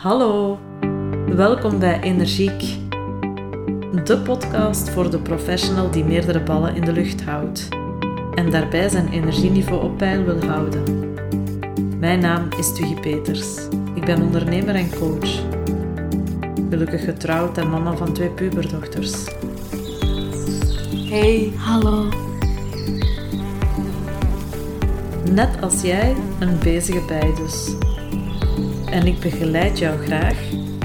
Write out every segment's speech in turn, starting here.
Hallo, welkom bij Energiek, de podcast voor de professional die meerdere ballen in de lucht houdt en daarbij zijn energieniveau op peil wil houden. Mijn naam is Tuggy Peters. Ik ben ondernemer en coach. Gelukkig getrouwd en mama van twee puberdochters. Hey, hallo. Net als jij een bezige bij dus. En ik begeleid jou graag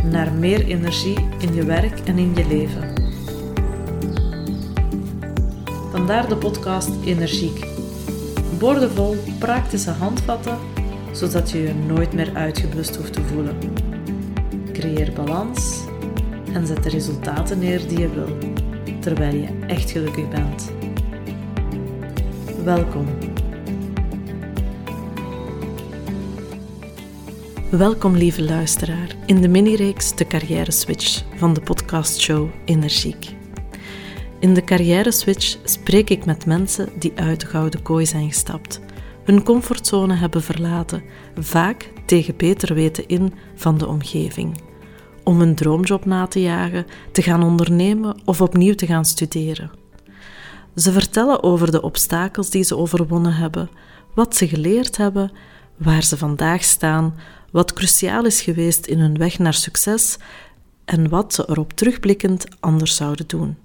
naar meer energie in je werk en in je leven. Vandaar de podcast Energiek. Boordevol praktische handvatten, zodat je je nooit meer uitgeblust hoeft te voelen. Creëer balans en zet de resultaten neer die je wil, terwijl je echt gelukkig bent. Welkom. Welkom lieve luisteraar in de mini-reeks De Carrière Switch van de podcastshow Energiek. In de Carrière Switch spreek ik met mensen die uit de gouden kooi zijn gestapt, hun comfortzone hebben verlaten, vaak tegen beter weten in van de omgeving, om een droomjob na te jagen, te gaan ondernemen of opnieuw te gaan studeren. Ze vertellen over de obstakels die ze overwonnen hebben, wat ze geleerd hebben, waar ze vandaag staan, wat cruciaal is geweest in hun weg naar succes en wat ze erop terugblikkend anders zouden doen.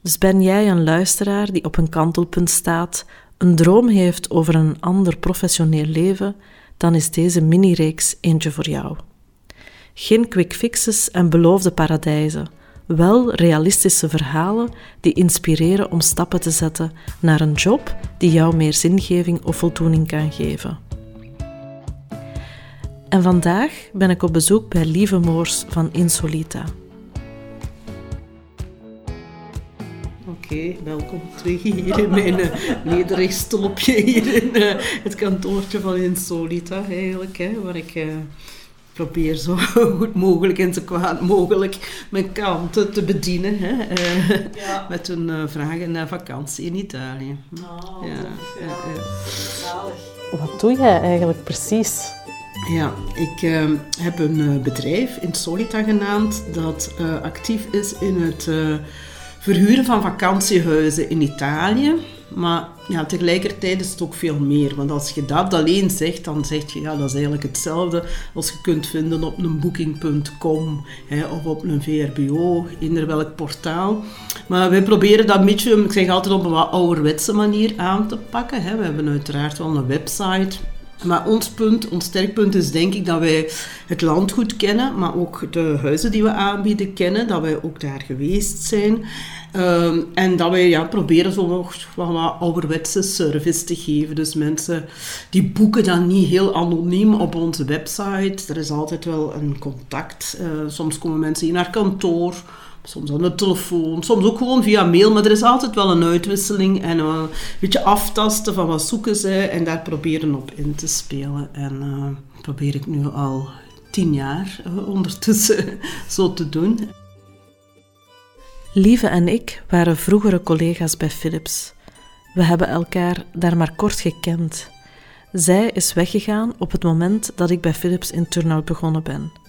Dus ben jij een luisteraar die op een kantelpunt staat, een droom heeft over een ander professioneel leven, dan is deze mini-reeks eentje voor jou. Geen quick fixes en beloofde paradijzen, wel realistische verhalen die inspireren om stappen te zetten naar een job die jou meer zingeving of voldoening kan geven. En vandaag ben ik op bezoek bij Lieve Moors van Insolita. Oké, welkom terug hier in mijn uh, nederig stolpje hier in uh, het kantoortje van Insolita eigenlijk, hè, waar ik uh, probeer zo goed mogelijk en zo kwaad mogelijk mijn klanten te bedienen hè, ja. met hun vragen naar vakantie in Italië. Oh, ja, ja. Wat doe jij eigenlijk precies? Ja, ik uh, heb een uh, bedrijf, Insolita genaamd, dat uh, actief is in het verhuren van vakantiehuizen in Italië. Maar ja, tegelijkertijd is het ook veel meer. Want als je dat alleen zegt, dan zeg je ja, dat is eigenlijk hetzelfde als je kunt vinden op een booking.com of op een VRBO, in welk portaal. Maar wij proberen dat een beetje, ik zeg altijd op een wat ouderwetse manier aan te pakken. Hè. We hebben uiteraard wel een website maar ons punt, ons sterkpunt is denk ik dat wij het land goed kennen, maar ook de huizen die we aanbieden kennen, dat wij ook daar geweest zijn. Ehm, en dat wij ja, proberen zo nog wat ouderwetse service te geven. Dus mensen die boeken dan niet heel anoniem op onze website. Er is altijd wel een contact. Uh, soms komen mensen hier naar kantoor Soms aan de telefoon, soms ook gewoon via mail, maar er is altijd wel een uitwisseling en een beetje aftasten van wat zoeken ze en daar proberen op in te spelen. En uh, probeer ik nu al tien jaar uh, ondertussen zo te doen. Lieve en ik waren vroegere collega's bij Philips. We hebben elkaar daar maar kort gekend. Zij is weggegaan op het moment dat ik bij Philips in Turnhout begonnen ben.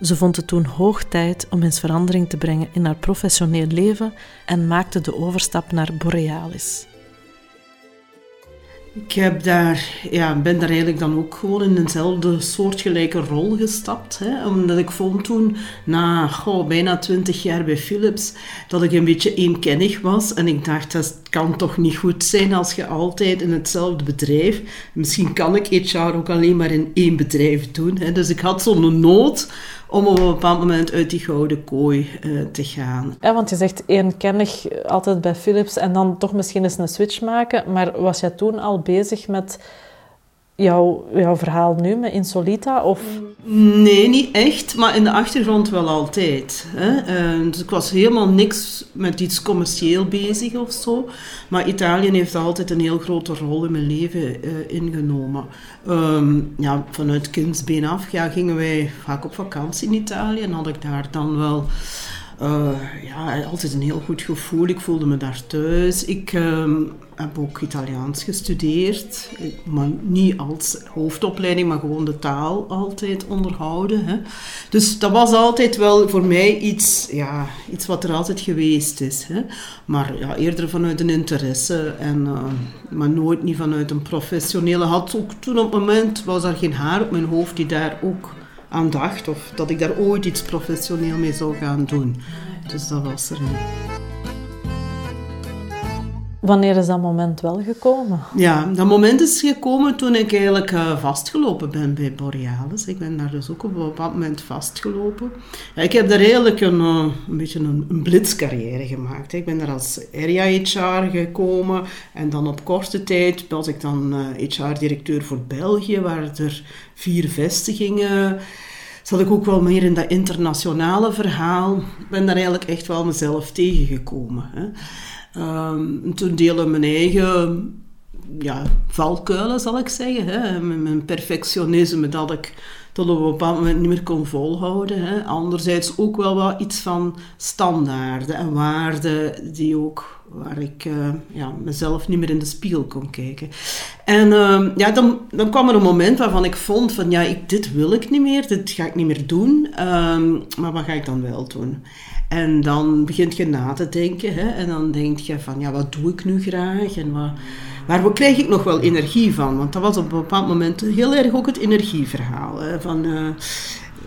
Ze vond het toen hoog tijd om eens verandering te brengen in haar professioneel leven en maakte de overstap naar Borealis. Ik heb daar, ja, ben daar eigenlijk dan ook gewoon in eenzelfde soortgelijke rol gestapt. Hè? Omdat ik vond toen, na bijna twintig jaar bij Philips, dat ik een beetje eenkennig was. En ik dacht, dat kan toch niet goed zijn als je altijd in hetzelfde bedrijf... Misschien kan ik HR ook alleen maar in één bedrijf doen. Hè? Dus ik had zo'n nood om op een bepaald moment uit die gouden kooi uh, te gaan. Ja, want je zegt eenkennig altijd bij Philips en dan toch misschien eens een switch maken. Maar was jij toen al bezig met jouw, verhaal nu met Insolita? Of? Nee, niet echt, maar in de achtergrond wel altijd. Hè. Uh, dus ik was helemaal niks met iets commercieel bezig of zo. Maar Italië heeft altijd een heel grote rol in mijn leven uh, ingenomen. Um, ja, vanuit kindsbeen af ja, gingen wij vaak op vakantie in Italië en had ik daar dan wel Uh, ja, altijd een heel goed gevoel. Ik voelde me daar thuis. Ik uh, heb ook Italiaans gestudeerd. Maar niet als hoofdopleiding, maar gewoon de taal altijd onderhouden. Hè. Dus dat was altijd wel voor mij iets, ja, iets wat er altijd geweest is. Hè. Maar ja, eerder vanuit een interesse, en, uh, maar nooit niet vanuit een professionele. Had ook toen op het moment, was er geen haar op mijn hoofd die daar ook aan dacht. Of dat ik daar ooit iets professioneel mee zou gaan doen. Dus dat was er niet. Wanneer is dat moment wel gekomen? Ja, dat moment is gekomen toen ik eigenlijk uh, vastgelopen ben bij Borealis. Ik ben daar dus ook op een bepaald moment vastgelopen. Ja, ik heb daar eigenlijk een, uh, een beetje een, een blitzcarrière gemaakt. Ik ben daar als area HR gekomen en dan op korte tijd was ik dan uh, HR-directeur voor België, waar er vier vestigingen zat ik ook wel meer in dat internationale verhaal. Ik ben daar eigenlijk echt wel mezelf tegengekomen. Hè. Um, toen delen mijn eigen ja, valkuilen, zal ik zeggen. Hè. Mijn perfectionisme, dat ik tot op een bepaald moment niet meer kon volhouden. Hè. Anderzijds ook wel wat iets van standaarden en waarden die ook waar ik uh, ja, mezelf niet meer in de spiegel kon kijken. En uh, ja, dan, dan kwam er een moment waarvan ik vond van ja, ik, dit wil ik niet meer, dit ga ik niet meer doen, um, maar wat ga ik dan wel doen? En dan begint je na te denken hè, en dan denk je van ja, wat doe ik nu graag en wat, waar krijg ik nog wel energie van? Want dat was op een bepaald moment heel erg ook het energieverhaal. Hè, van, uh,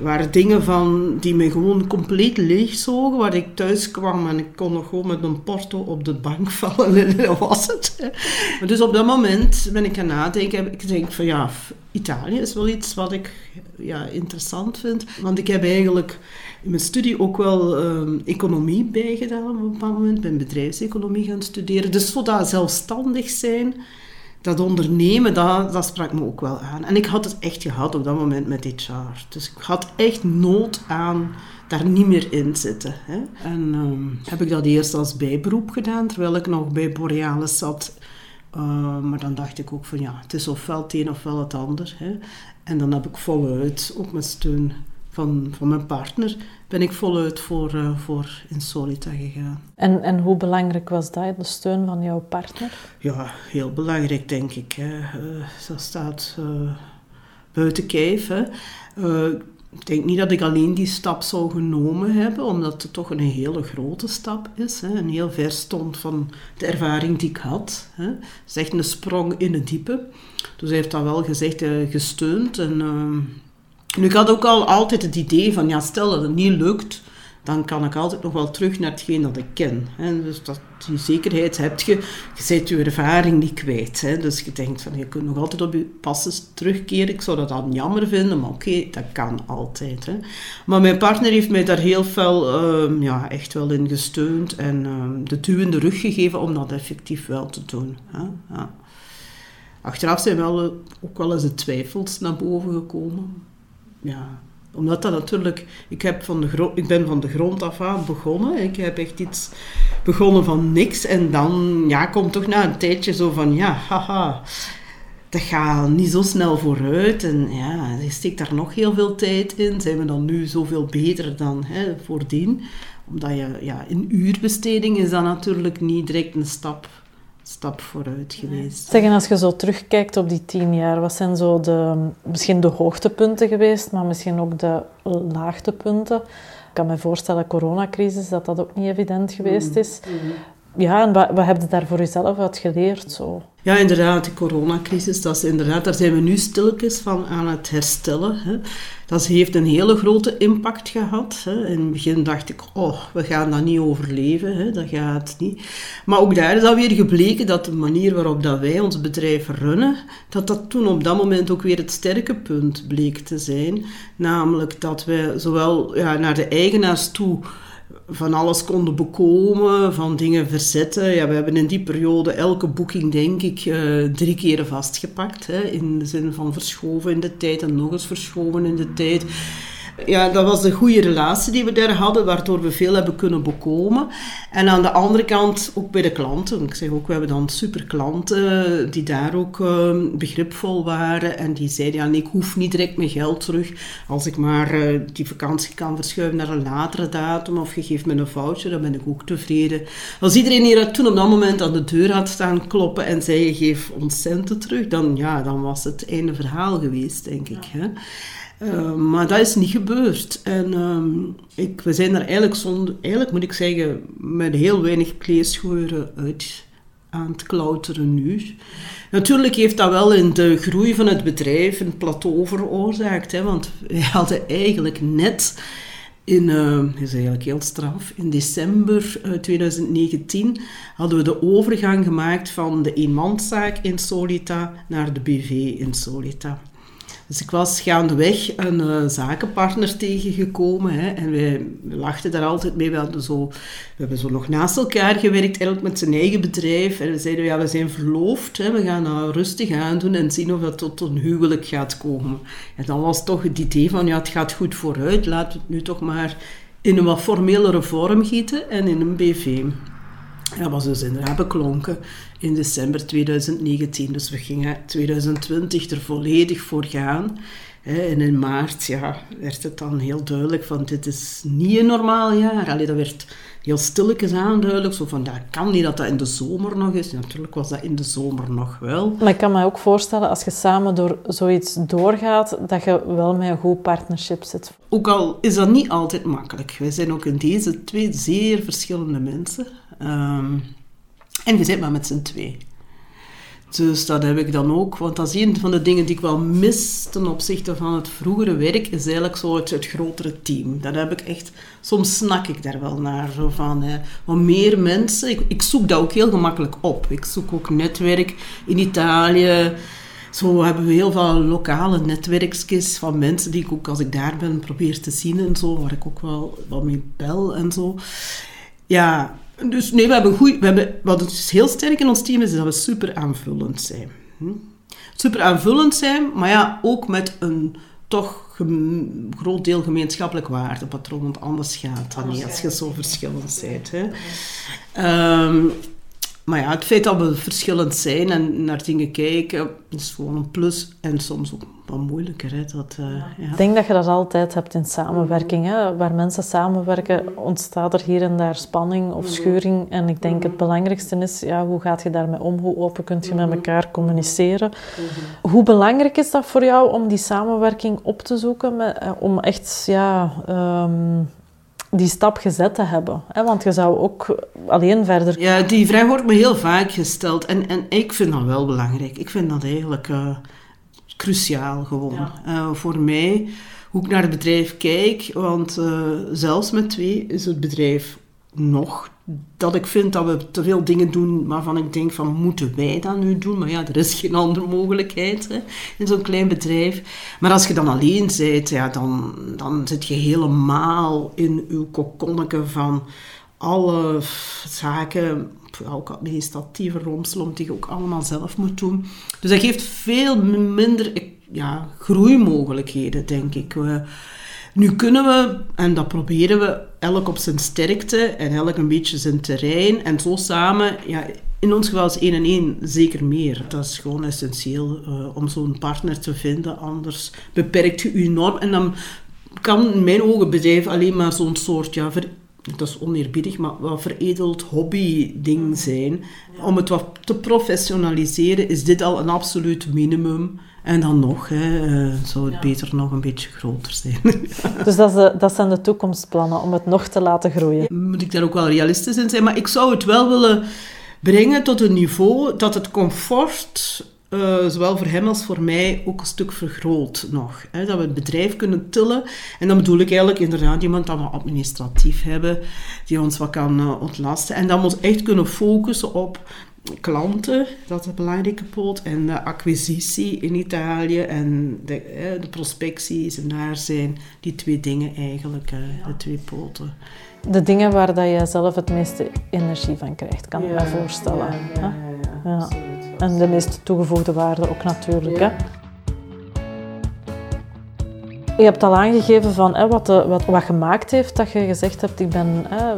waren dingen van die me gewoon compleet leegzogen, waar ik thuis kwam en ik kon nog gewoon met een porto op de bank vallen en dat was het. Dus op dat moment ben ik gaan nadenken, ik denk van ja, Italië is wel iets wat ik ja, interessant vind, want ik heb eigenlijk in mijn studie ook wel um, economie bijgedaan op een bepaald moment, ben bedrijfseconomie gaan studeren, dus voor dat zelfstandig zijn dat ondernemen, dat, dat sprak me ook wel aan. En ik had het echt gehad op dat moment met HR. Dus ik had echt nood aan daar niet meer in zitten. Hè. En um, heb ik dat eerst als bijberoep gedaan, terwijl ik nog bij Borealis zat. Uh, maar dan dacht ik ook van ja, het is ofwel het een ofwel het ander. Hè. En dan heb ik voluit, ook met steun van, van mijn partner, ben ik voluit voor, uh, voor Insolita gegaan. En, en hoe belangrijk was dat, de steun van jouw partner? Ja, heel belangrijk denk ik. Hè. Uh, dat staat uh, buiten kijf. Hè. ik denk niet dat ik alleen die stap zou genomen hebben, omdat het toch een hele grote stap is. Hè. Een heel ver stond van de ervaring die ik had. Hè. Het is echt een sprong in het diepe. Dus hij heeft dat wel gezegd, gesteund. En ehm, ik had ook al altijd het idee van, ja, stel dat het niet lukt, dan kan ik altijd nog wel terug naar hetgeen dat ik ken. Hè. Dus dat, die zekerheid heb je. Je zet je ervaring niet kwijt. Hè. Dus je denkt van, je kunt nog altijd op je passen terugkeren. Ik zou dat dan jammer vinden, maar oké, dat kan altijd. Hè. Maar mijn partner heeft mij daar heel veel, uh, ja, echt wel in gesteund en uh, de duwende rug gegeven om dat effectief wel te doen. Hè. Ja. Achteraf zijn wel ook wel eens de twijfels naar boven gekomen ja, omdat dat natuurlijk, ik, heb van de ik ben van de grond af aan begonnen. Ik heb echt iets begonnen van niks. En dan ja, komt toch na een tijdje zo van, ja, haha, dat gaat niet zo snel vooruit. En ja, je steekt daar nog heel veel tijd in. Zijn we dan nu zoveel beter dan hè, voordien? Omdat je, ja, in uurbesteding is dat natuurlijk niet direct een stap stap vooruit geweest. Zeg, en als je zo terugkijkt op die tien jaar, wat zijn zo de, misschien de hoogtepunten geweest, maar misschien ook de laagtepunten? Ik kan me voorstellen, coronacrisis, dat dat ook niet evident geweest mm, is. Mm. Ja, en wat, wat heb je daar voor jezelf uit geleerd? Zo? Ja, inderdaad, de coronacrisis, dat is inderdaad, daar zijn we nu stilletjes van aan het herstellen. Hè. Dat heeft een hele grote impact gehad. Hè. In het begin dacht ik, oh, we gaan dat niet overleven, hè. dat gaat niet. Maar ook daar is dat weer gebleken dat de manier waarop dat wij ons bedrijf runnen, dat dat toen op dat moment ook weer het sterke punt bleek te zijn. Namelijk dat wij zowel ja, naar de eigenaars toe van alles konden bekomen, van dingen verzetten. Ja, we hebben in die periode elke boeking, denk ik, uh, drie keren vastgepakt. Hè, in de zin van verschoven in de tijd en nog eens verschoven in de tijd. Ja, dat was een goede relatie die we daar hadden, waardoor we veel hebben kunnen bekomen. En aan de andere kant ook bij de klanten. Ik zeg ook, we hebben dan super klanten die daar ook uh, begripvol waren. En die zeiden, ja, ik hoef niet direct mijn geld terug. Als ik maar uh, die vakantie kan verschuiven naar een latere datum of je geeft me een foutje, dan ben ik ook tevreden. Als iedereen hier toen op dat moment aan de deur had staan kloppen en zei, geef ons centen terug, dan, ja, dan was het einde verhaal geweest, denk ik. Hè? Uh, maar dat is niet gebeurd. En um, ik, we zijn er eigenlijk, eigenlijk, moet ik zeggen, met heel weinig kleerscheuren uit aan het klauteren nu. Natuurlijk heeft dat wel in de groei van het bedrijf een plateau veroorzaakt. Hè, want we hadden eigenlijk net in, uh, dat is eigenlijk heel straf, in december uh, 2019 hadden we de overgang gemaakt van de eenmanszaak in Solita naar de BV in Solita. Dus ik was gaandeweg een uh, zakenpartner tegengekomen hè, en wij, lachten daar altijd mee. We, zo, we hebben zo nog naast elkaar gewerkt, eigenlijk met zijn eigen bedrijf. En we zeiden, ja, we zijn verloofd, hè, we gaan nou rustig aandoen en zien of het tot een huwelijk gaat komen. En dan was toch het idee van, ja, het gaat goed vooruit, laten we het nu toch maar in een wat formelere vorm gieten en in een BV. Dat was dus inderdaad beklonken in december 2019. Dus we gingen 2020 er volledig voor gaan. En in maart ja, werd het dan heel duidelijk van dit is niet een normaal jaar. Allee, dat werd heel stilletjes aan duidelijk. Zo van, dat kan niet dat dat in de zomer nog is. Natuurlijk was dat in de zomer nog wel. Maar ik kan me ook voorstellen, als je samen door zoiets doorgaat, dat je wel met een goed partnership zit. Ook al is dat niet altijd makkelijk. Wij zijn ook in deze twee zeer verschillende mensen. Um, en je zit maar met z'n twee. Dus dat heb ik dan ook, want dat is een van de dingen die ik wel mis ten opzichte van het vroegere werk, is eigenlijk zo het, grotere team. Dat heb ik echt, soms snak ik daar wel naar, zo van wat meer mensen. Ik, ik zoek dat ook heel gemakkelijk op. Ik zoek ook netwerk in Italië. Zo hebben we heel veel lokale netwerkjes van mensen die ik ook als ik daar ben probeer te zien en zo, waar ik ook wel wat mee bel en zo. Ja, dus nee, we hebben goed, we hebben, wat is heel sterk in ons team is, is dat we super aanvullend zijn. Hm? Super aanvullend zijn, maar ja, ook met een toch een groot deel gemeenschappelijk waardepatroon, want anders gaat dat niet als je zo verschillend bent. Hè. Um, maar ja, het feit dat we verschillend zijn en naar dingen kijken, is gewoon een plus. En soms ook wat moeilijker. Hè? Dat, uh, ja. Ik denk dat je dat altijd hebt in samenwerking. Hè? Waar mensen samenwerken, ontstaat er hier en daar spanning of schuring. En ik denk het belangrijkste is, ja, hoe gaat je daarmee om? Hoe open kun je met elkaar communiceren? Hoe belangrijk is dat voor jou om die samenwerking op te zoeken? Met, eh, om echt, ja... Um, die stap gezet te hebben. Hè? Want je zou ook alleen verder... Ja, die vraag wordt me heel vaak gesteld. En, en ik vind dat wel belangrijk. Ik vind dat eigenlijk uh, cruciaal gewoon. Ja. Uh, voor mij, hoe ik naar het bedrijf kijk. Want uh, zelfs met twee is het bedrijf nog dat ik vind dat we te veel dingen doen waarvan ik denk van moeten wij dat nu doen? Maar ja, er is geen andere mogelijkheid hè, in zo'n klein bedrijf. Maar als je dan alleen bent, ja, dan, dan zit je helemaal in uw kokonneke van alle zaken, ook administratieve romslomp die je ook allemaal zelf moet doen. Dus dat geeft veel minder ja, groeimogelijkheden, denk ik. Nu kunnen we, en dat proberen we, elk op zijn sterkte en elk een beetje zijn terrein. En zo samen, ja, in ons geval is één en één zeker meer. Dat is gewoon essentieel uh, om zo'n partner te vinden. Anders beperkt je je enorm. En dan kan in mijn ogen bedrijf alleen maar zo'n soort, ja, dat is oneerbiedig, maar wat veredeld hobby-ding zijn. Om het wat te professionaliseren is dit al een absoluut minimum. En dan nog, hè, uh, zou het beter nog een beetje groter zijn. dus dat, dat, zijn de toekomstplannen, om het nog te laten groeien? Moet ik daar ook wel realistisch in zijn, maar ik zou het wel willen brengen tot een niveau dat het comfort, uh, zowel voor hem als voor mij, ook een stuk vergroot nog. Hè, dat we het bedrijf kunnen tillen. En dan bedoel ik eigenlijk inderdaad iemand dat we administratief hebben, die ons wat kan uh, ontlasten. En dat we ons echt kunnen focussen op klanten, dat is een belangrijke poot. En de acquisitie in Italië en de, de prospecties en daar zijn die twee dingen eigenlijk, de twee poten. De dingen waar dat je zelf het meeste energie van krijgt, kan ik me voorstellen. Ja, ja, ja, En de meeste toegevoegde waarde ook natuurlijk. Hè? Je hebt al aangegeven van hè, wat, de, wat, wat gemaakt heeft dat je gezegd hebt, ik ben, hè,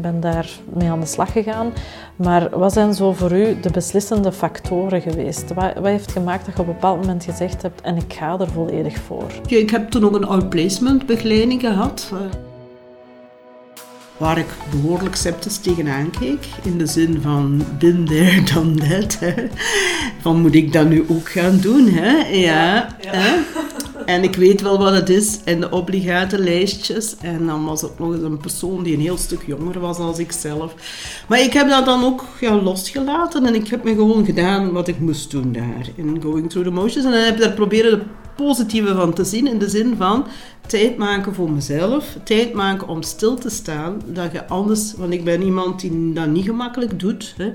ben daar mee aan de slag gegaan. Maar wat zijn zo voor u de beslissende factoren geweest? Wat, wat heeft gemaakt dat je op een bepaald moment gezegd hebt en ik ga er volledig voor? Ik heb toen ook een outplacement begeleiding gehad. Waar ik behoorlijk sceptisch tegenaan keek. In de zin van, been there, done that. Van, moet ik dat nu ook gaan doen? Hè? Ja. Hè? En ik weet wel wat het is en de obligate lijstjes. En dan was het nog eens een persoon die een heel stuk jonger was dan ik zelf. Maar ik heb dat dan ook ja, losgelaten en ik heb me gewoon gedaan wat ik moest doen daar. In Going Through the Motions. En dan heb ik daar proberen de positieve van te zien. In de zin van tijd maken voor mezelf. Tijd maken om stil te staan. Dat je anders, want ik ben iemand die dat niet gemakkelijk doet. Hè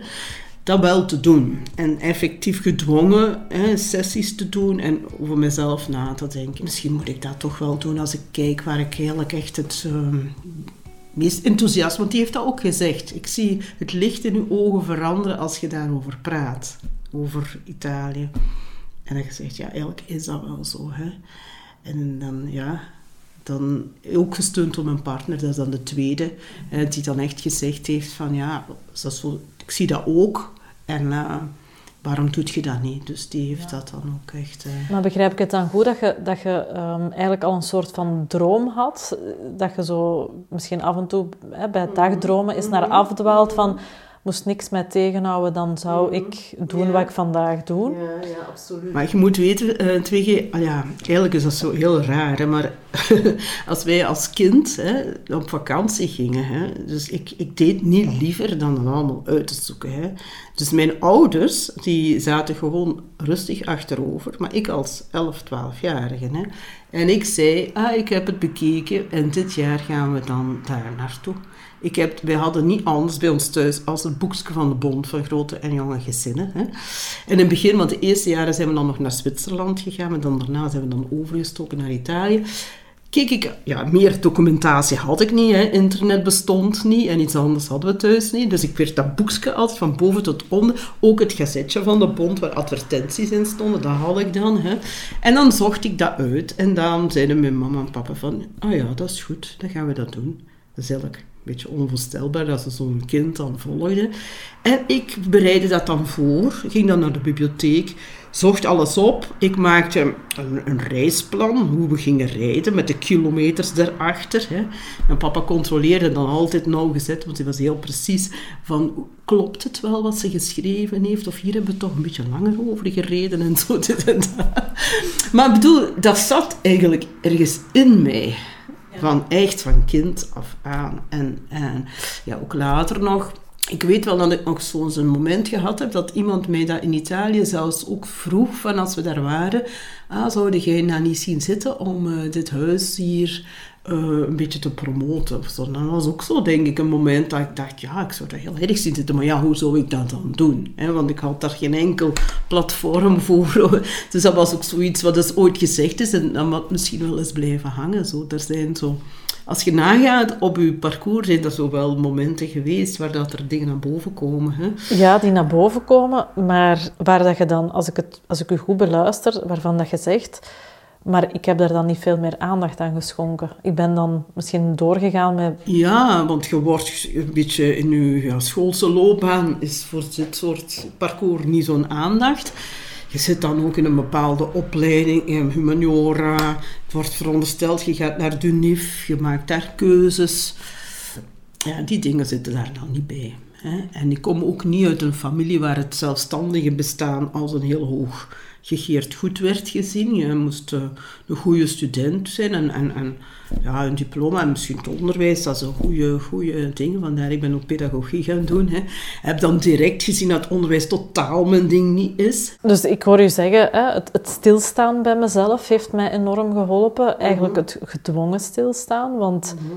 dat wel te doen. En effectief gedwongen hè, sessies te doen en over mezelf na te denken. Misschien moet ik dat toch wel doen als ik kijk waar ik eigenlijk echt het uh, meest enthousiast... Want die heeft dat ook gezegd. Ik zie het licht in uw ogen veranderen als je daarover praat. Over Italië. En dan gezegd, ja, eigenlijk is dat wel zo. Hè. En dan, ja, dan ook gesteund door mijn partner, dat is dan de tweede, die dan echt gezegd heeft van ja, dat zo, ik zie dat ook en uh, waarom doet je dat niet? Dus die heeft dat dan ook echt... Uh... Maar begrijp ik het dan goed dat je, dat je um, eigenlijk al een soort van droom had? Dat je zo misschien af en toe hè, bij het dagdromen is naar afdwaalt van moest niks mij tegenhouden, dan zou mhm. ik doen wat ik vandaag doe. Ja, ja, absoluut. Maar je moet weten, uh, 2G, ah ja, eigenlijk is dat zo heel raar, hè, maar als wij als kind hè, op vakantie gingen, hè, dus ik, ik deed niet liever dan dat allemaal uit te zoeken. Hè. Dus mijn ouders, die zaten gewoon rustig achterover, maar ik als 11, 12-jarige. Hè, en ik zei, ah, ik heb het bekeken en dit jaar gaan we dan daar naartoe. Ik heb, wij hadden niet anders bij ons thuis als het boekje van de Bond van grote en jonge gezinnen. Hè. En in het begin, want de eerste jaren zijn we dan nog naar Zwitserland gegaan, en dan daarna zijn we dan overgestoken naar Italië. Kijk ik, ja, meer documentatie had ik niet, hè. internet bestond niet en iets anders hadden we thuis niet. Dus ik werd dat boekje altijd van boven tot onder, ook het gazetje van de Bond waar advertenties in stonden, dat had ik dan. Hè. En dan zocht ik dat uit en dan zeiden mijn mama en papa van, ah oh ja, dat is goed, dan gaan we dat doen. Dat is eigenlijk beetje onvoorstelbaar dat ze zo'n kind dan volgde. En ik bereidde dat dan voor, ging dan naar de bibliotheek, zocht alles op. Ik maakte een, een reisplan, hoe we gingen rijden, met de kilometers erachter. Hè. En papa controleerde dan altijd nauwgezet, want hij was heel precies van, klopt het wel wat ze geschreven heeft? Of hier hebben we toch een beetje langer over gereden en zo, dit en dat. Maar ik bedoel, dat zat eigenlijk ergens in mij. Van echt van kind af aan. En, en ja, ook later nog. Ik weet wel dat ik nog zo'n moment gehad heb dat iemand mij dat in Italië zelfs ook vroeg van als we daar waren. Ah, zou jij nou niet zien zitten om uh, dit huis hier uh, een beetje te promoten. Zo. Dat was ook zo, denk ik, een moment dat ik dacht, ja, ik zou dat heel erg zien zitten, maar ja, hoe zou ik dat dan doen? want ik had daar geen enkel platform voor. Dus dat was ook zoiets wat dus ooit gezegd is en dat moet misschien wel eens blijven hangen. Zo. Er zijn zo... Als je nagaat op je parcours, zijn er zo wel momenten geweest waar dat er dingen naar boven komen. Hè? Ja, die naar boven komen, maar waar dat je dan, als ik, het, als ik u goed beluister, waarvan dat je zegt maar ik heb daar dan niet veel meer aandacht aan geschonken. Ik ben dan misschien doorgegaan met... Ja, want je wordt een beetje in je ja, schoolse loopbaan... is voor dit soort parcours niet zo'n aandacht. Je zit dan ook in een bepaalde opleiding, in humaniora. Het wordt verondersteld, je gaat naar DUNIF, je maakt daar keuzes. Ja, die dingen zitten daar dan niet bij. Hè? En ik kom ook niet uit een familie waar het zelfstandige bestaan als een heel hoog gegeerd goed werd gezien. Je moest uh, een goede student zijn en, en, en ja, een diploma en misschien het onderwijs, dat is een goede, goede ding. Vandaar ik ben ook pedagogie gaan doen. Hè. heb dan direct gezien dat onderwijs totaal mijn ding niet is. Dus ik hoor u zeggen, hè, het, het, stilstaan bij mezelf heeft mij enorm geholpen. Eigenlijk mhm. het gedwongen stilstaan, want... Mhm.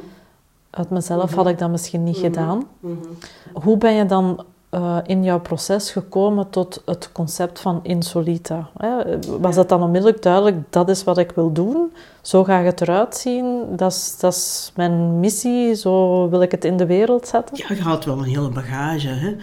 Uit mezelf had ik dat misschien niet mhm. gedaan. Hoe ben je dan uh, in jouw proces gekomen tot het concept van insolita? Hè? Was dat dan onmiddellijk duidelijk, dat is wat ik wil doen? Zo gaat het eruit zien? Dat is, dat is mijn missie, zo wil ik het in de wereld zetten? Ja, je had wel een hele bagage hè?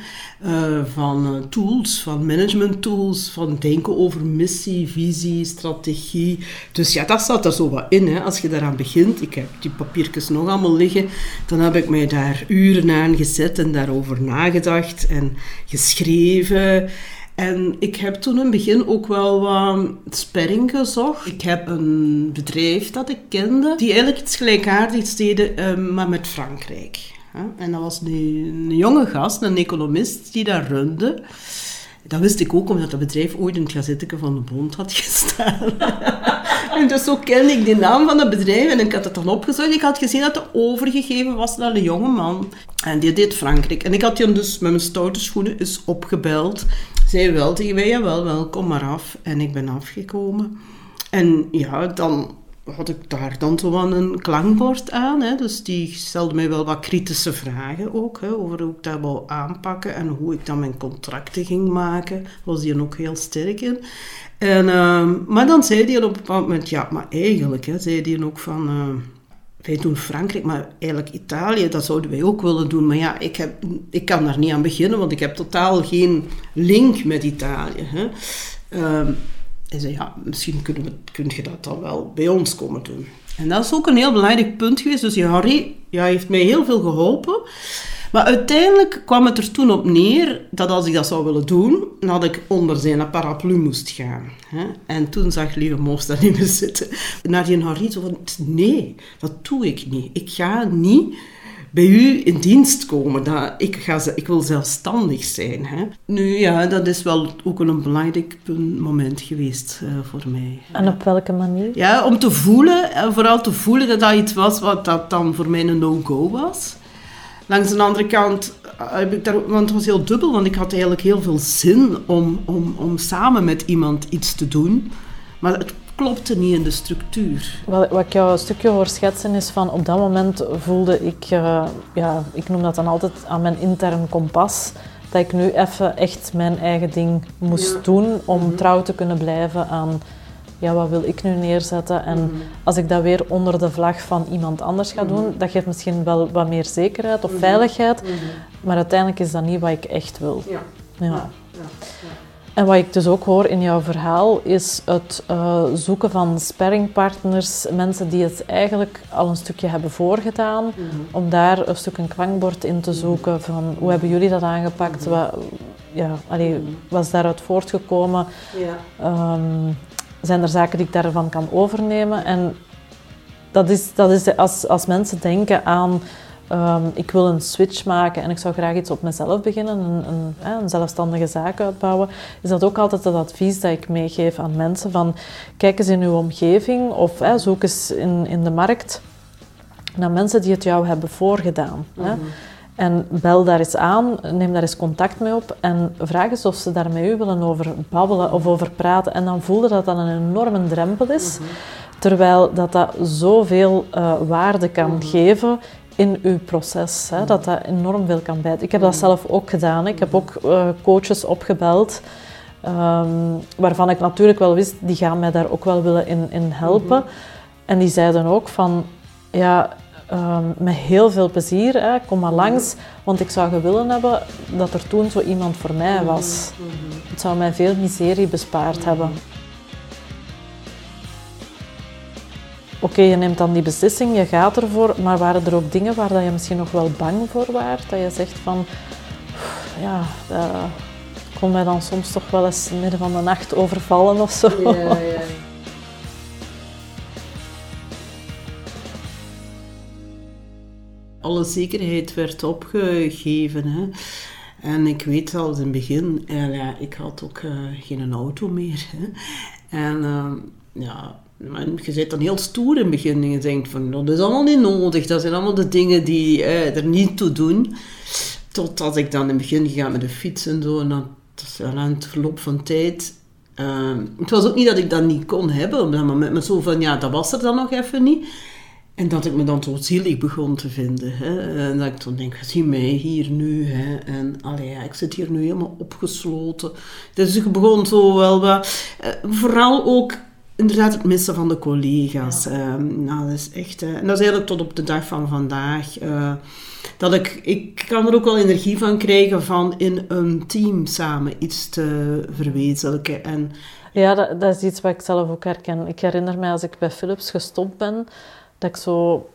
Uh, van uh, tools, van management tools, van denken over missie, visie, strategie. Dus ja, dat staat er zo wat in. Hè? Als je daaraan begint, ik heb die papiertjes nog allemaal liggen, dan heb ik mij daar uren aan gezet en daarover nagedacht en geschreven. En ik heb toen in het begin ook wel wat sperring gezocht. Ik heb een bedrijf dat ik kende, die eigenlijk iets gelijkaardigs deden, uh, maar met Frankrijk. En dat was een, een jonge gast, een economist, die daar runde. Dat wist ik ook omdat dat bedrijf ooit in het van de Bond had gestaan. en dus zo kende ik de naam van het bedrijf en ik had het dan opgezocht. Ik had gezien dat het overgegeven was naar een jonge man. En die deed Frankrijk. En ik had hem dus met mijn stoute schoenen eens opgebeld. Zei wel tegen mij, jawel, wel, kom maar af. En ik ben afgekomen. En ja, dan had ik daar dan zo van een klankbord aan. Hè. Dus die stelde mij wel wat kritische vragen ook, hè, over hoe ik dat wou aanpakken en hoe ik dan mijn contracten ging maken. Was die ook heel sterk in. En, uh, maar dan zei hij op een bepaald moment, ja, maar eigenlijk, hè, zei hij ook van... Uh, wij doen Frankrijk, maar eigenlijk Italië, dat zouden wij ook willen doen. Maar ja, ik, heb, ik kan daar niet aan beginnen, want ik heb totaal geen link met Italië. Hè. Uh, hij zei, ja, misschien kunnen we, kun je dat dan wel bij ons komen doen. En dat is ook een heel belangrijk punt geweest. Dus Harry ja, heeft mij heel veel geholpen. Maar uiteindelijk kwam het er toen op neer dat als ik dat zou willen doen, dat ik onder zijn paraplu moest gaan. En toen zag Lieve Moos dat niet meer zitten. Die Harry zo van, nee, dat doe ik niet. Ik ga niet bij u in dienst komen. Dat, ik, ga, ik wil zelfstandig zijn. Hè. Nu ja, dat is wel ook een belangrijk moment geweest uh, voor mij. En op welke manier? Ja, om te voelen, en vooral te voelen dat dat iets was wat dat dan voor mij een no-go was. Langs de andere kant eh, heb ik daar, want het was heel dubbel, want ik had eigenlijk heel veel zin om, om, om samen met iemand iets te doen. Maar het klopte niet in de structuur. Wat, wat ik jou een stukje hoor schetsen is van op dat moment voelde ik, uh, ja, ik noem dat dan altijd aan mijn intern kompas, dat ik nu even echt mijn eigen ding moest doen om mhm. trouw te kunnen blijven aan ja, wat wil ik nu neerzetten. En mhm. als ik dat weer onder de vlag van iemand anders ga doen, mhm. dat geeft misschien wel wat meer zekerheid of veiligheid, maar uiteindelijk is dat niet wat ik echt wil. Ja. ja. En wat ik dus ook hoor in jouw verhaal is het uh, zoeken van sparringpartners, mensen die het eigenlijk al een stukje hebben voorgedaan, mhm. om daar een stuk een klankbord in te zoeken van hoe hebben jullie dat aangepakt, wat, ja, allee, was daaruit voortgekomen, ja. Um, zijn er zaken die ik daarvan kan overnemen? En dat is, dat is als, als mensen denken aan Ehm, ik wil een switch maken en ik zou graag iets op mezelf beginnen, een, een, een, zelfstandige zaak uitbouwen, is dat ook altijd het advies dat ik meegeef aan mensen van kijk eens in uw omgeving of zoek eens in, in de markt naar mensen die het jou hebben voorgedaan. hè. Mhm. En bel daar eens aan, neem daar eens contact mee op en vraag eens of ze daar met u willen over babbelen of over praten. En dan voelde dat dat een enorme drempel is, mhm. terwijl dat dat zoveel uh, waarde kan mhm. geven in uw proces. Hè, dat dat enorm veel kan bijten. Ik heb dat zelf ook gedaan. Ik heb ook uh, coaches opgebeld. Um, waarvan ik natuurlijk wel wist, die gaan mij daar ook wel willen in, in helpen. Mhm. En die zeiden ook van, ja, um, met heel veel plezier, hè, kom maar langs. Want ik zou willen hebben dat er toen zo iemand voor mij was. Mhm. Het zou mij veel miserie bespaard hebben. Oké, je neemt dan die beslissing, je gaat ervoor, maar waren er ook dingen waar dat je misschien nog wel bang voor waart? Dat je zegt van, ja, dat kon mij dan soms toch wel eens midden van de nacht overvallen of zo. Ja, ja. Alle zekerheid werd opgegeven. Hè. En ik weet al in het begin, ja, ik had ook uh, geen auto meer. Hè. En uh, ja, je zit dan heel stoer in het begin en je denkt van, dat is allemaal niet nodig. Dat zijn allemaal de dingen die eh, er niet toe doen. Totdat ik dan in het begin gegaan met de fiets en zo. En dat, aan het verloop van tijd... Uh, het was ook niet dat ik dat niet kon hebben op dat moment. Maar zo van, ja, dat was er dan nog even niet. En dat ik me dan zo zielig begon te vinden. Hè? En dat ik toen denk, zie mij hier nu. Hè? En allee, ja, ik zit hier nu helemaal opgesloten. Dus ik begon zo wel wat... Eh, vooral ook inderdaad het missen van de collega's. Ja. Ehm, nou, dat is echt... Uh, en dat is eigenlijk tot op de dag van vandaag... Uh, dat ik, ik kan er ook wel energie van krijgen van in een team samen iets te verwezenlijken. En, ja, dat, dat is iets wat ik zelf ook herken. Ik herinner me als ik bij Philips gestopt ben dat ik zo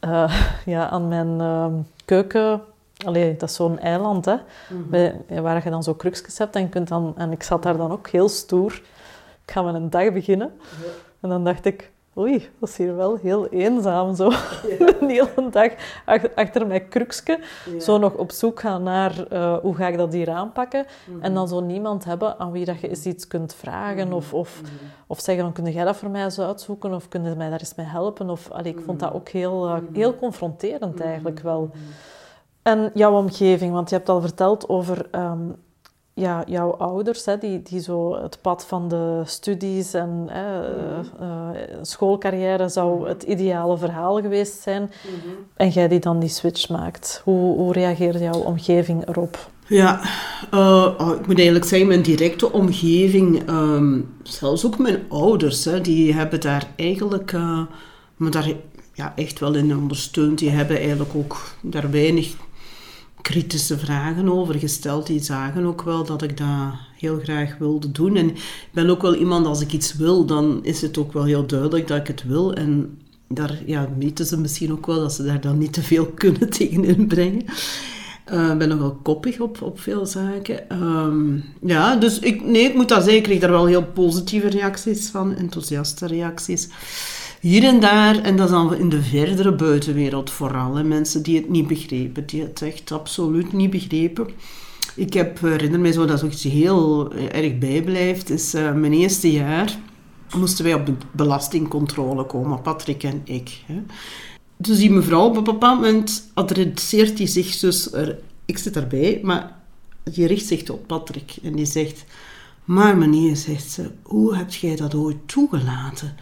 uh, ja, aan mijn uh, keuken... Allee, dat is zo'n eiland, hè. Mm -hmm. bij, waar je dan zo krukjes hebt. En, kunt dan, en ik zat daar dan ook heel stoer. Ik ga met een dag beginnen. Ja. En dan dacht ik... Oei, dat is hier wel heel eenzaam zo. Ja. een hele dag achter mijn krukje. Ja. Zo nog op zoek gaan naar uh, hoe ga ik dat hier aanpakken. Mm -hmm. En dan zo niemand hebben aan wie dat je eens iets kunt vragen. Mm -hmm. Of, of, mm -hmm. of zeggen, kun jij dat voor mij eens uitzoeken? Of kun je mij daar eens mee helpen? Of, allee, ik vond dat ook heel, uh, heel confronterend eigenlijk wel. En jouw omgeving, want je hebt al verteld over... Um, ja, jouw ouders, hè, die, die zo het pad van de studies en hè, uh, schoolcarrière zou het ideale verhaal geweest zijn. -hmm. En jij die dan die switch maakt. Hoe, hoe reageert jouw omgeving erop? Ja, uh, oh, ik moet eigenlijk zeggen, mijn directe omgeving, um, zelfs ook mijn ouders, hè, die hebben daar eigenlijk uh, me daar ja, echt wel in ondersteund. Die hebben eigenlijk ook daar weinig kritische vragen over gesteld. Die zagen ook wel dat ik dat heel graag wilde doen. En ik ben ook wel iemand, als ik iets wil, dan is het ook wel heel duidelijk dat ik het wil. En daar ja, weten ze misschien ook wel dat ze daar dan niet te veel kunnen tegen inbrengen. Uh, ik ben nogal koppig op, op veel zaken. Um, ja, dus ik, nee, ik moet dat zeggen, ik daar wel heel positieve reacties van, enthousiaste reacties hier en daar, en dat is dan in de verdere buitenwereld vooral, mensen die het niet begrepen, die het echt absoluut niet begrepen. Ik heb, herinner mij zo dat iets heel erg bijblijft, is uh, mijn eerste jaar moesten wij op de belastingcontrole komen, Patrick en ik. Hè. Dus die mevrouw, op een bepaald moment adresseert hij zich dus, er, ik zit erbij, maar die richt zich op Patrick en die zegt, maar meneer, zegt ze, hoe heb jij dat ooit toegelaten?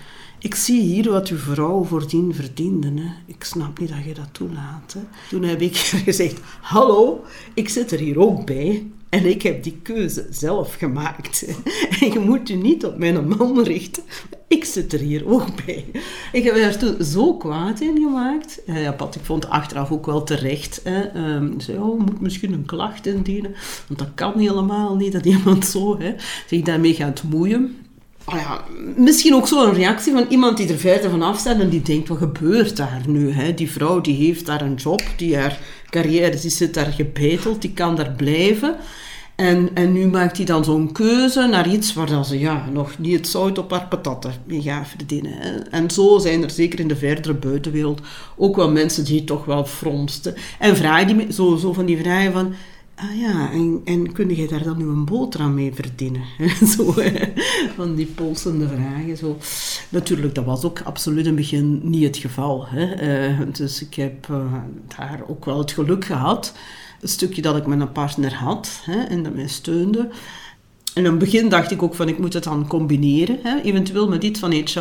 Ik zie hier wat uw vrouw voordien verdiende. Hè. Ik snap niet dat je dat toelaat. Toen heb ik gezegd, hallo, ik zit er hier ook bij. En ik heb die keuze zelf gemaakt. En je moet je niet op mijn man richten. Ik zit er hier ook bij. Ik heb er toen zo kwaad in gemaakt. Ja, Pat, ik vond achteraf ook wel terecht. Hè. Um, zei, oh, moet misschien een klacht indienen. Want dat kan helemaal niet, dat iemand zo hè, zich daarmee gaat moeien oh ja, misschien ook zo een reactie van iemand die er verder vanaf staat en die denkt, wat gebeurt daar nu? Hè? Die vrouw die heeft daar een job, die haar carrière, die zit daar gebeteld, die kan daar blijven. En, en nu maakt hij dan zo'n keuze naar iets waar dan ze ja, nog niet het zout op haar patatten mee gaan verdienen. Hè? En zo zijn er zeker in de verdere buitenwereld ook wel mensen die toch wel fronsten. En vragen zo, zo van die vragen van Ah ja, en, en kun je daar dan nu een boterham mee verdienen? zo, van die polsende vragen. Zo. Natuurlijk, dat was ook absoluut in het begin niet het geval. Hè. Uh, dus ik heb uh, daar ook wel het geluk gehad. Een stukje dat ik met een partner had hè, en dat mij steunde. En in het begin dacht ik ook van, ik moet het dan combineren, hè, eventueel met iets van HR.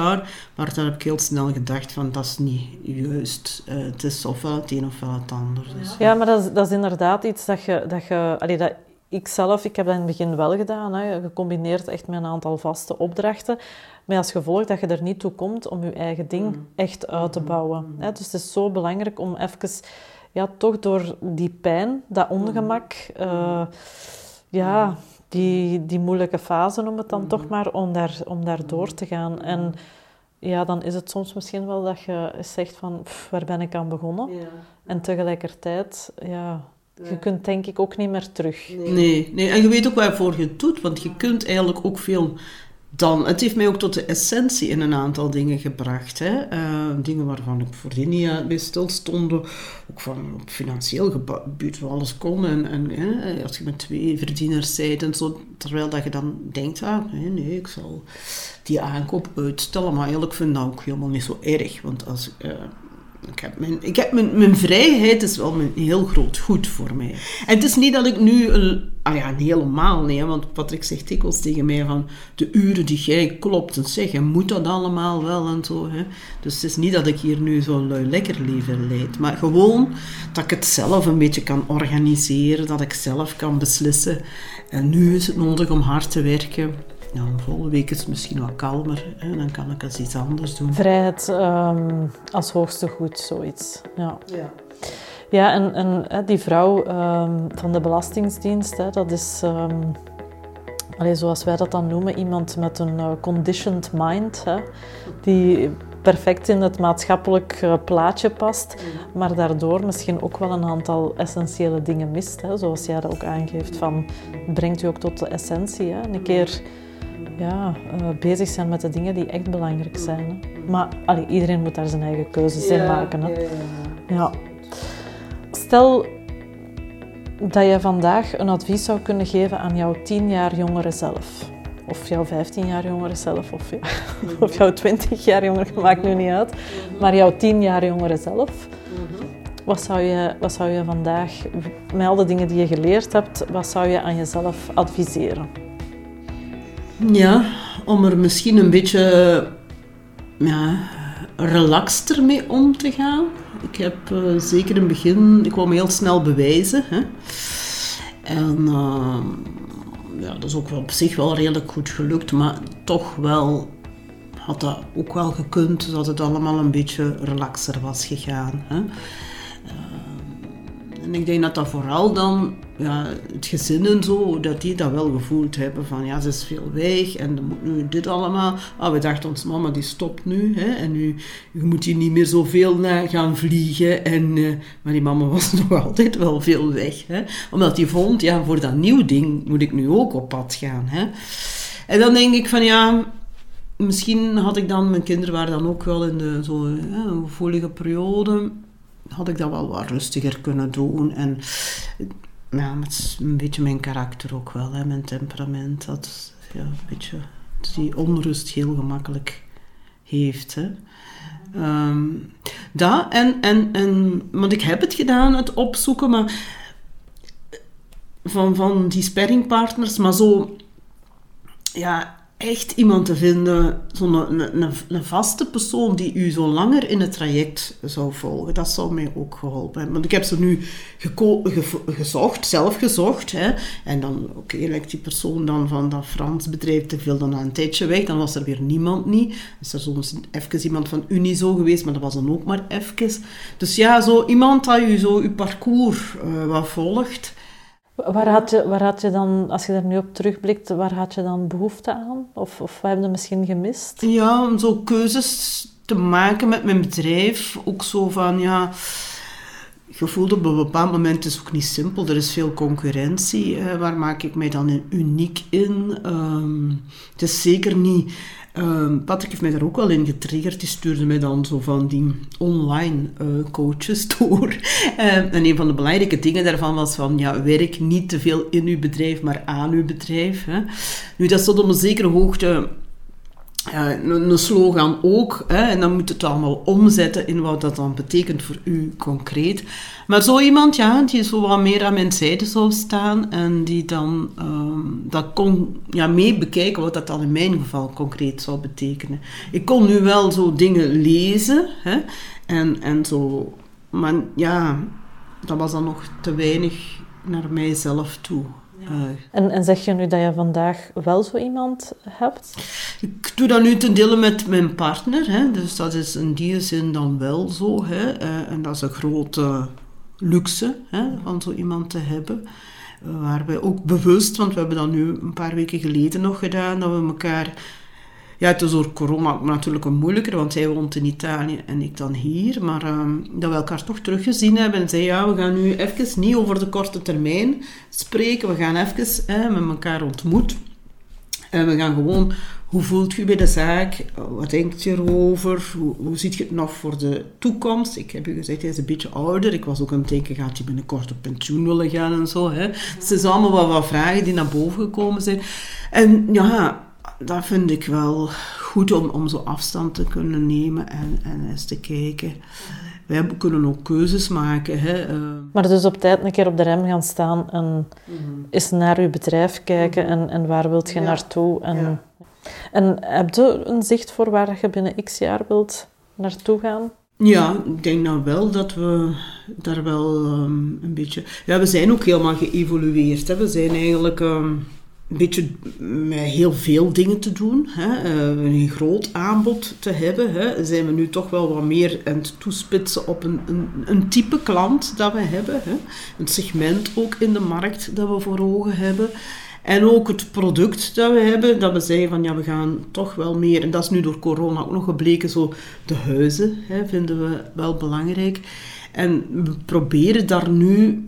Maar daar heb ik heel snel gedacht van, dat is niet juist. Uh, het is ofwel het een ofwel het ander. Dus. Ja, maar dat is, dat is inderdaad iets dat je... Dat je allee, dat, ik zelf, ik heb dat in het begin wel gedaan. Hè, gecombineerd echt met een aantal vaste opdrachten. Met als gevolg dat je er niet toe komt om je eigen ding mm. echt uit te bouwen. Mm. Hè. Dus het is zo belangrijk om even... Ja, toch door die pijn, dat ongemak... Uh, ja die, die moeilijke fase, om het dan mm. toch maar, om daar, om daar door te gaan. En ja, dan is het soms misschien wel dat je zegt van, pff, waar ben ik aan begonnen? Ja. En tegelijkertijd, ja, je kunt denk ik ook niet meer terug. Nee. nee, nee, en je weet ook waarvoor je het doet, want je kunt eigenlijk ook veel dan, het heeft mij ook tot de essentie in een aantal dingen gebracht. Hè. Uh, dingen waarvan ik voordien niet bij stilstond. Ook van op financieel gebied, waar alles kon. En, en hè, als je met twee verdieners bent en zo. Terwijl dat je dan denkt, ah, nee, nee, ik zal die aankoop uitstellen. Maar eigenlijk vind ik dat ook helemaal niet zo erg. Want als... Uh, ik heb, mijn, ik heb mijn, mijn vrijheid is wel een heel groot goed voor mij. En het is niet dat ik nu, een, ah ja, helemaal nee, want Patrick zegt dikwijls tegen mij van de uren die jij klopt en zeg, moet dat allemaal wel en zo. Hè. Dus het is niet dat ik hier nu zo'n lekker leven leid, maar gewoon dat ik het zelf een beetje kan organiseren, dat ik zelf kan beslissen. En nu is het nodig om hard te werken ja, volgende week is het misschien wat kalmer. Hè, dan kan ik eens iets anders doen. Vrijheid um, als hoogste goed, zoiets. Ja. ja. Ja, en, en die vrouw um, van de Belastingdienst, hè, dat is, um, allez, zoals wij dat dan noemen, iemand met een uh, conditioned mind, hè, die perfect in het maatschappelijk uh, plaatje past, mm. maar daardoor misschien ook wel een aantal essentiële dingen mist. Hè, zoals jij dat ook aangeeft, van, brengt u ook tot de essentie. Hè. Een keer ja, uh, bezig zijn met de dingen die echt belangrijk zijn. Hè. Maar allee, iedereen moet daar zijn eigen keuzes in maken. Hè. Ja, ja, Stel dat je vandaag een advies zou kunnen geven aan jouw tien jaar jongere zelf. Of jouw 15 jaar jongere zelf, of, ja, of jouw 20 jaar jongere, maakt nu niet uit. Maar jouw 10 jaar jongere zelf. Wat zou, je, wat zou je vandaag, met al de dingen die je geleerd hebt, wat zou je aan jezelf adviseren? Ja, om er misschien een beetje ja, relaxter mee om te gaan. Ik heb uh, zeker in het begin, ik me heel snel bewijzen. Hè. En uh, ja, dat is ook wel op zich wel redelijk goed gelukt, maar toch wel had dat ook wel gekund dat het allemaal een beetje relaxer was gegaan. Hè. En ik denk dat dat vooral dan, ja, het gezin en zo, dat die dat wel gevoeld hebben van ja, ze is veel weg en dan moet nu dit allemaal. Ah, we dachten ons mama die stopt nu hè, en nu je moet hier niet meer zoveel gaan vliegen. En, uh, maar die mama was nog altijd wel veel weg. Hè, omdat die vond, ja, voor dat nieuw ding moet ik nu ook op pad gaan. Hè. En dan denk ik van ja, misschien had ik dan, mijn kinderen waren dan ook wel in de zo, gevoelige periode had ik dat wel wat rustiger kunnen doen. En ja, met een beetje mijn karakter ook wel, hè, mijn temperament. Dat ja, een beetje die onrust heel gemakkelijk heeft. Hè. Um, en, en, en, want ik heb het gedaan, het opzoeken, maar van, van die sparringpartners, maar zo, ja, echt iemand te vinden, zo'n een, een, een, vaste persoon die u zo langer in het traject zou volgen. Dat zou mij ook geholpen hebben. Want ik heb ze nu gezocht, zelf gezocht. Hè. En dan, oké, okay, die persoon dan van dat Frans bedrijf te veel dan na een tijdje weg. Dan was er weer niemand niet. Is er soms even iemand van Unizo geweest, maar dat was dan ook maar even. Dus ja, zo iemand dat u zo uw parcours uh, wat volgt. Waar had, je, waar had je dan, als je er nu op terugblikt, waar had je dan behoefte aan? Of, of we hebben je misschien gemist? Ja, om zo keuzes te maken met mijn bedrijf. Ook zo van, ja... Je voelt op een bepaald moment, is ook niet simpel, er is veel concurrentie. Eh, waar maak ik mij dan uniek in? Um, het is zeker niet Um, Patrick heeft mij daar ook wel in getriggerd. Die stuurde mij dan zo van die online uh, coaches door. Uh, en een van de belangrijke dingen daarvan was van, ja, werk niet te veel in uw bedrijf, maar aan uw bedrijf. Hè. Nu, dat tot op een zekere hoogte een, slogan ook. Hè, en dan moet het allemaal omzetten in wat dat dan betekent voor u concreet. Maar zo iemand, ja, die zo wat meer aan mijn zijde zou staan en die dan um, dat kon ja, mee bekijken wat dat dan in mijn geval concreet zou betekenen. Ik kon nu wel zo dingen lezen hè, en, en zo, maar ja, dat was dan nog te weinig naar mijzelf toe. En, en zeg je nu dat je vandaag wel zo iemand hebt? Ik doe dat nu ten dele met mijn partner. Hè. Dus dat is in die zin dan wel zo. Hè. Eh, en dat is een grote luxe hè, van zo iemand te hebben. Waar wij ook bewust, want we hebben dat nu een paar weken geleden nog gedaan, dat we elkaar ja, het is door corona natuurlijk een moeilijker, want hij woont in Italië en ik dan hier. Maar ehm, dat we elkaar toch teruggezien hebben en zei, ja, we gaan nu even niet over de korte termijn spreken. We gaan even met elkaar ontmoet. En we gaan gewoon, hoe voelt u bij de zaak? Wat denkt je erover? Hoe, ziet je het nog voor de toekomst? Ik heb u gezegd, hij is een beetje ouder. Ik was ook aan het denken, gaat hij binnenkort op pensioen willen gaan en zo. Hè? Dus het zijn allemaal wat, wat vragen die naar boven gekomen zijn. En ja, dat vind ik wel goed om, om zo afstand te kunnen nemen en, en eens te kijken. wij kunnen ook keuzes maken. Hè. Eh. Maar dus op tijd een keer op de rem gaan staan en mm eens naar uw bedrijf kijken en, en waar wilt je naartoe. En, en heb je een zicht voor waar je binnen x jaar wilt naartoe gaan? Ja, ik denk nou wel dat we daar wel ehm, een beetje... Ja, we zijn ook helemaal geëvolueerd. Hè. We zijn eigenlijk... Ehm, een beetje met heel veel dingen te doen. Hè. Uh, een groot aanbod te hebben. Hè. Zijn we nu toch wel wat meer aan het toespitsen op een, een, een type klant dat we hebben. Hè. Een segment ook in de markt dat we voor ogen hebben. En ook het product dat we hebben, dat we zeggen van ja, we gaan toch wel meer, en dat is nu door corona ook nog gebleken, zo de huizen hè, vinden we wel belangrijk. En we proberen daar nu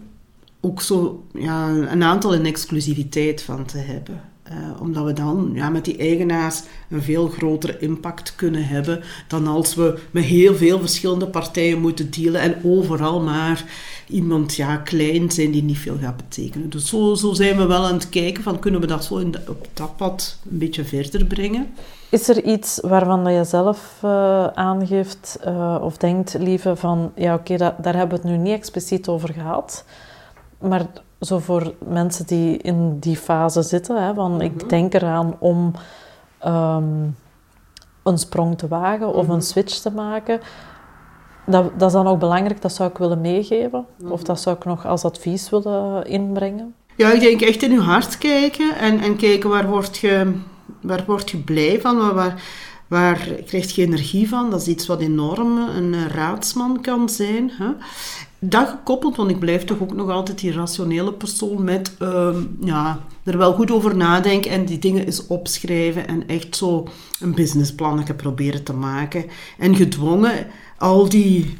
ook zo ja, een aantal in exclusiviteit van te hebben. Uh, omdat we dan ja, met die eigenaars een veel grotere impact kunnen hebben dan als we met heel veel verschillende partijen moeten dealen en overal maar iemand ja, klein zijn die niet veel gaat betekenen. Dus zo, zo zijn we wel aan het kijken van kunnen we dat zo op dat pad een beetje verder brengen. Is er iets waarvan je zelf uh, aangeeft uh, of denkt, lieve, van ja oké, daar hebben we het nu niet expliciet over gehad, maar zo voor mensen die in die fase zitten, hè, van ik mhm. denk eraan om um, een sprong te wagen of een mhm. switch te maken. Dat, dat is dan ook belangrijk, dat zou ik willen meegeven. Of dat zou ik nog als advies willen inbrengen. Ja, ik denk echt in je hart kijken en, en kijken waar word je, waar word je blij van, waar, waar krijg je energie van. Dat is iets wat enorm een raadsman kan zijn. Hè? dat gekoppeld, want ik blijf toch ook nog altijd die rationele persoon met ehm, ja, er wel goed over nadenken en die dingen eens opschrijven en echt zo een businessplannetje proberen te maken. En gedwongen al die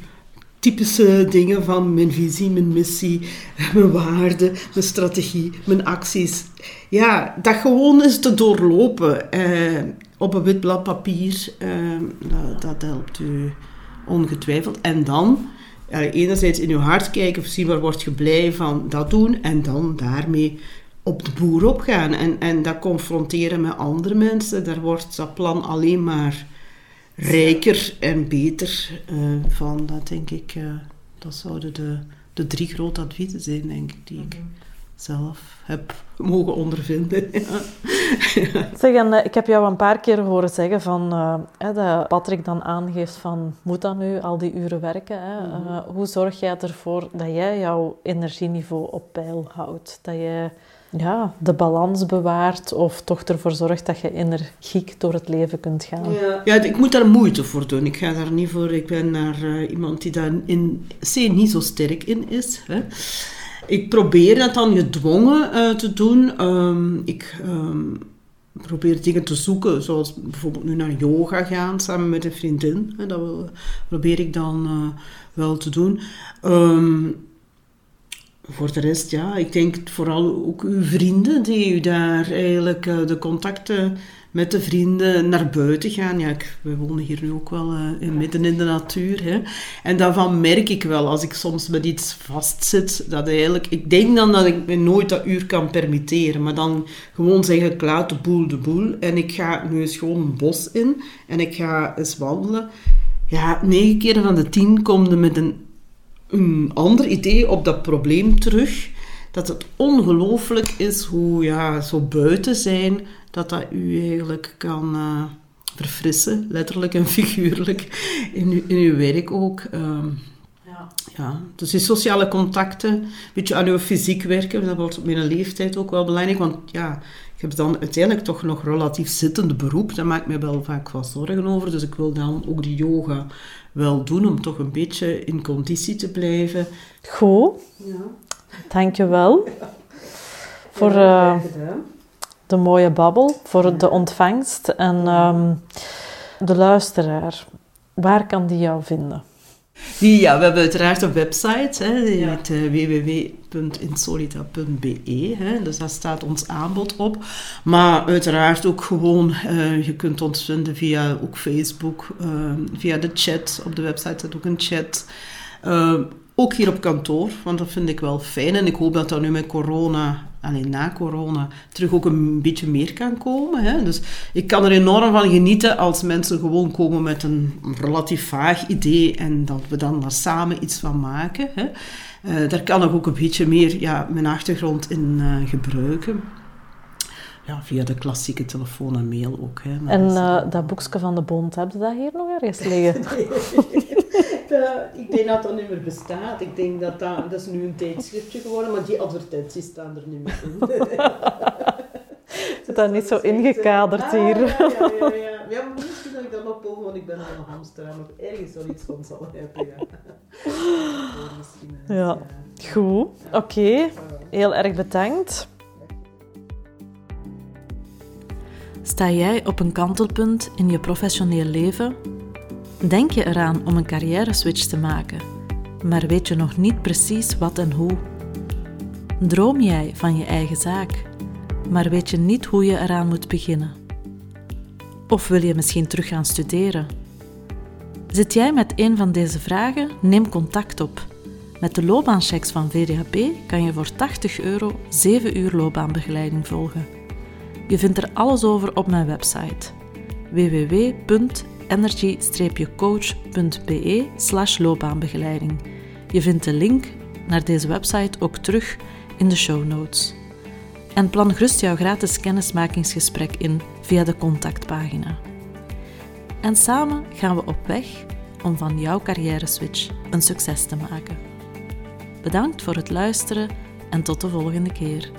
typische dingen van mijn visie, mijn missie, mijn waarden, mijn strategie, mijn acties. Ja, dat gewoon eens te doorlopen eh, op een wit blad papier, eh, dat, dat helpt u ongetwijfeld. En dan enerzijds in je hart kijken, zien waar word je blij van dat doen en dan daarmee op de boer opgaan en, en dat confronteren met andere mensen, daar wordt dat plan alleen maar rijker en beter uh, van. Dat denk ik, uh, dat zouden de, de drie grote adviezen zijn, denk ik, die mhm zelf heb mogen ondervinden. Ja. Zeg, en, uh, ik heb jou een paar keer horen zeggen van, uh, dat Patrick dan aangeeft van, moet dat nu, al die uren werken? Hè? Mhm. Uh, hoe zorg jij ervoor dat jij jouw energieniveau op peil houdt? Dat je ja, de balans bewaart of toch ervoor zorgt dat je energiek door het leven kunt gaan? Ja, ja ik moet daar moeite voor doen. Ik ga daar niet voor, ik ben naar iemand die daar in C niet zo sterk in is. Hè? Ik probeer dat dan gedwongen uh, te doen. Um, ik um, probeer dingen te zoeken, zoals bijvoorbeeld nu naar yoga gaan samen met een vriendin. Dat probeer ik dan uh, wel te doen. Um, voor de rest, ja, ik denk vooral ook uw vrienden die u daar eigenlijk uh, de contacten met de vrienden naar buiten gaan. Ja, ik, we wonen hier nu ook wel in, midden in de natuur. Hè. En daarvan merk ik wel, als ik soms met iets vastzit, dat eigenlijk... Ik denk dan dat ik me nooit dat uur kan permitteren. Maar dan gewoon zeggen, ik laat de boel de boel. En ik ga nu eens gewoon een bos in. En ik ga eens wandelen. Ja, negen keer van de tien komt er met een, een ander idee op dat probleem terug dat het ongelooflijk is hoe ja, zo buiten zijn, dat dat u eigenlijk kan uh, verfrissen, letterlijk en figuurlijk, in, uw, in uw werk ook. Uh, ja. ja. Dus die sociale contacten, een beetje aan uw fysiek werken, dat wordt op mijn leeftijd ook wel belangrijk, want ja, ik heb dan uiteindelijk toch nog relatief zittende beroep, daar maak ik me wel vaak wat zorgen over, dus ik wil dan ook die yoga wel doen om toch een beetje in conditie te blijven. Goed. Ja. Dankjewel voor uh, de mooie babbel, voor de ontvangst en um, de luisteraar. Waar kan die jou vinden? Die, ja, we hebben uiteraard een website, hè, die ja. heet uh, www.insolita.be. Dus daar staat ons aanbod op. Maar uiteraard ook gewoon, uh, je kunt ons vinden via ook Facebook, uh, via de chat. Op de website staat ook een chat. Ook hier op kantoor, want dat vind ik wel fijn. En ik hoop dat dat nu met corona alleen na corona terug ook een beetje meer kan komen. Hè. Dus ik kan er enorm van genieten als mensen gewoon komen met een relatief vaag idee en dat we dan daar samen iets van maken. Hè. Uh, daar kan ik ook een beetje meer ja, mijn achtergrond in uh, gebruiken. Ja, via de klassieke telefoon en mail ook. Hè. en uh, dat boekje van de Bond, heb je dat hier nog ergens liggen? ik denk dat dat niet meer bestaat. Ik denk dat dat, dat is nu een tijdschriftje geworden, maar die advertenties staan er niet meer in. Zit dat niet zo ingekaderd ah, hier? Ja, ja, ja. ja. ja maar misschien dat ik dat nog volg, want ik ben al een hamster en nog ergens wel iets van zal hebben. Ja. ja. Goed, oké. Heel erg bedankt. Sta jij op een kantelpunt in je professioneel leven? Denk je eraan om een carrière switch te maken, maar weet je nog niet precies wat en hoe? Droom jij van je eigen zaak, maar weet je niet hoe je eraan moet beginnen? Of wil je misschien terug gaan studeren? Zit jij met een van deze vragen? Neem contact op. Met de loopbaanchecks van VDHP kan je voor 80 euro 7 uur loopbaanbegeleiding volgen. Je vindt er alles over op mijn website www.energy-coach.be slash loopbaanbegeleiding. Je vindt de link naar deze website ook terug in de show notes. En plan gerust jouw gratis kennismakingsgesprek in via de contactpagina. En samen gaan we op weg om van jouw carrière switch een succes te maken. Bedankt voor het luisteren en tot de volgende keer.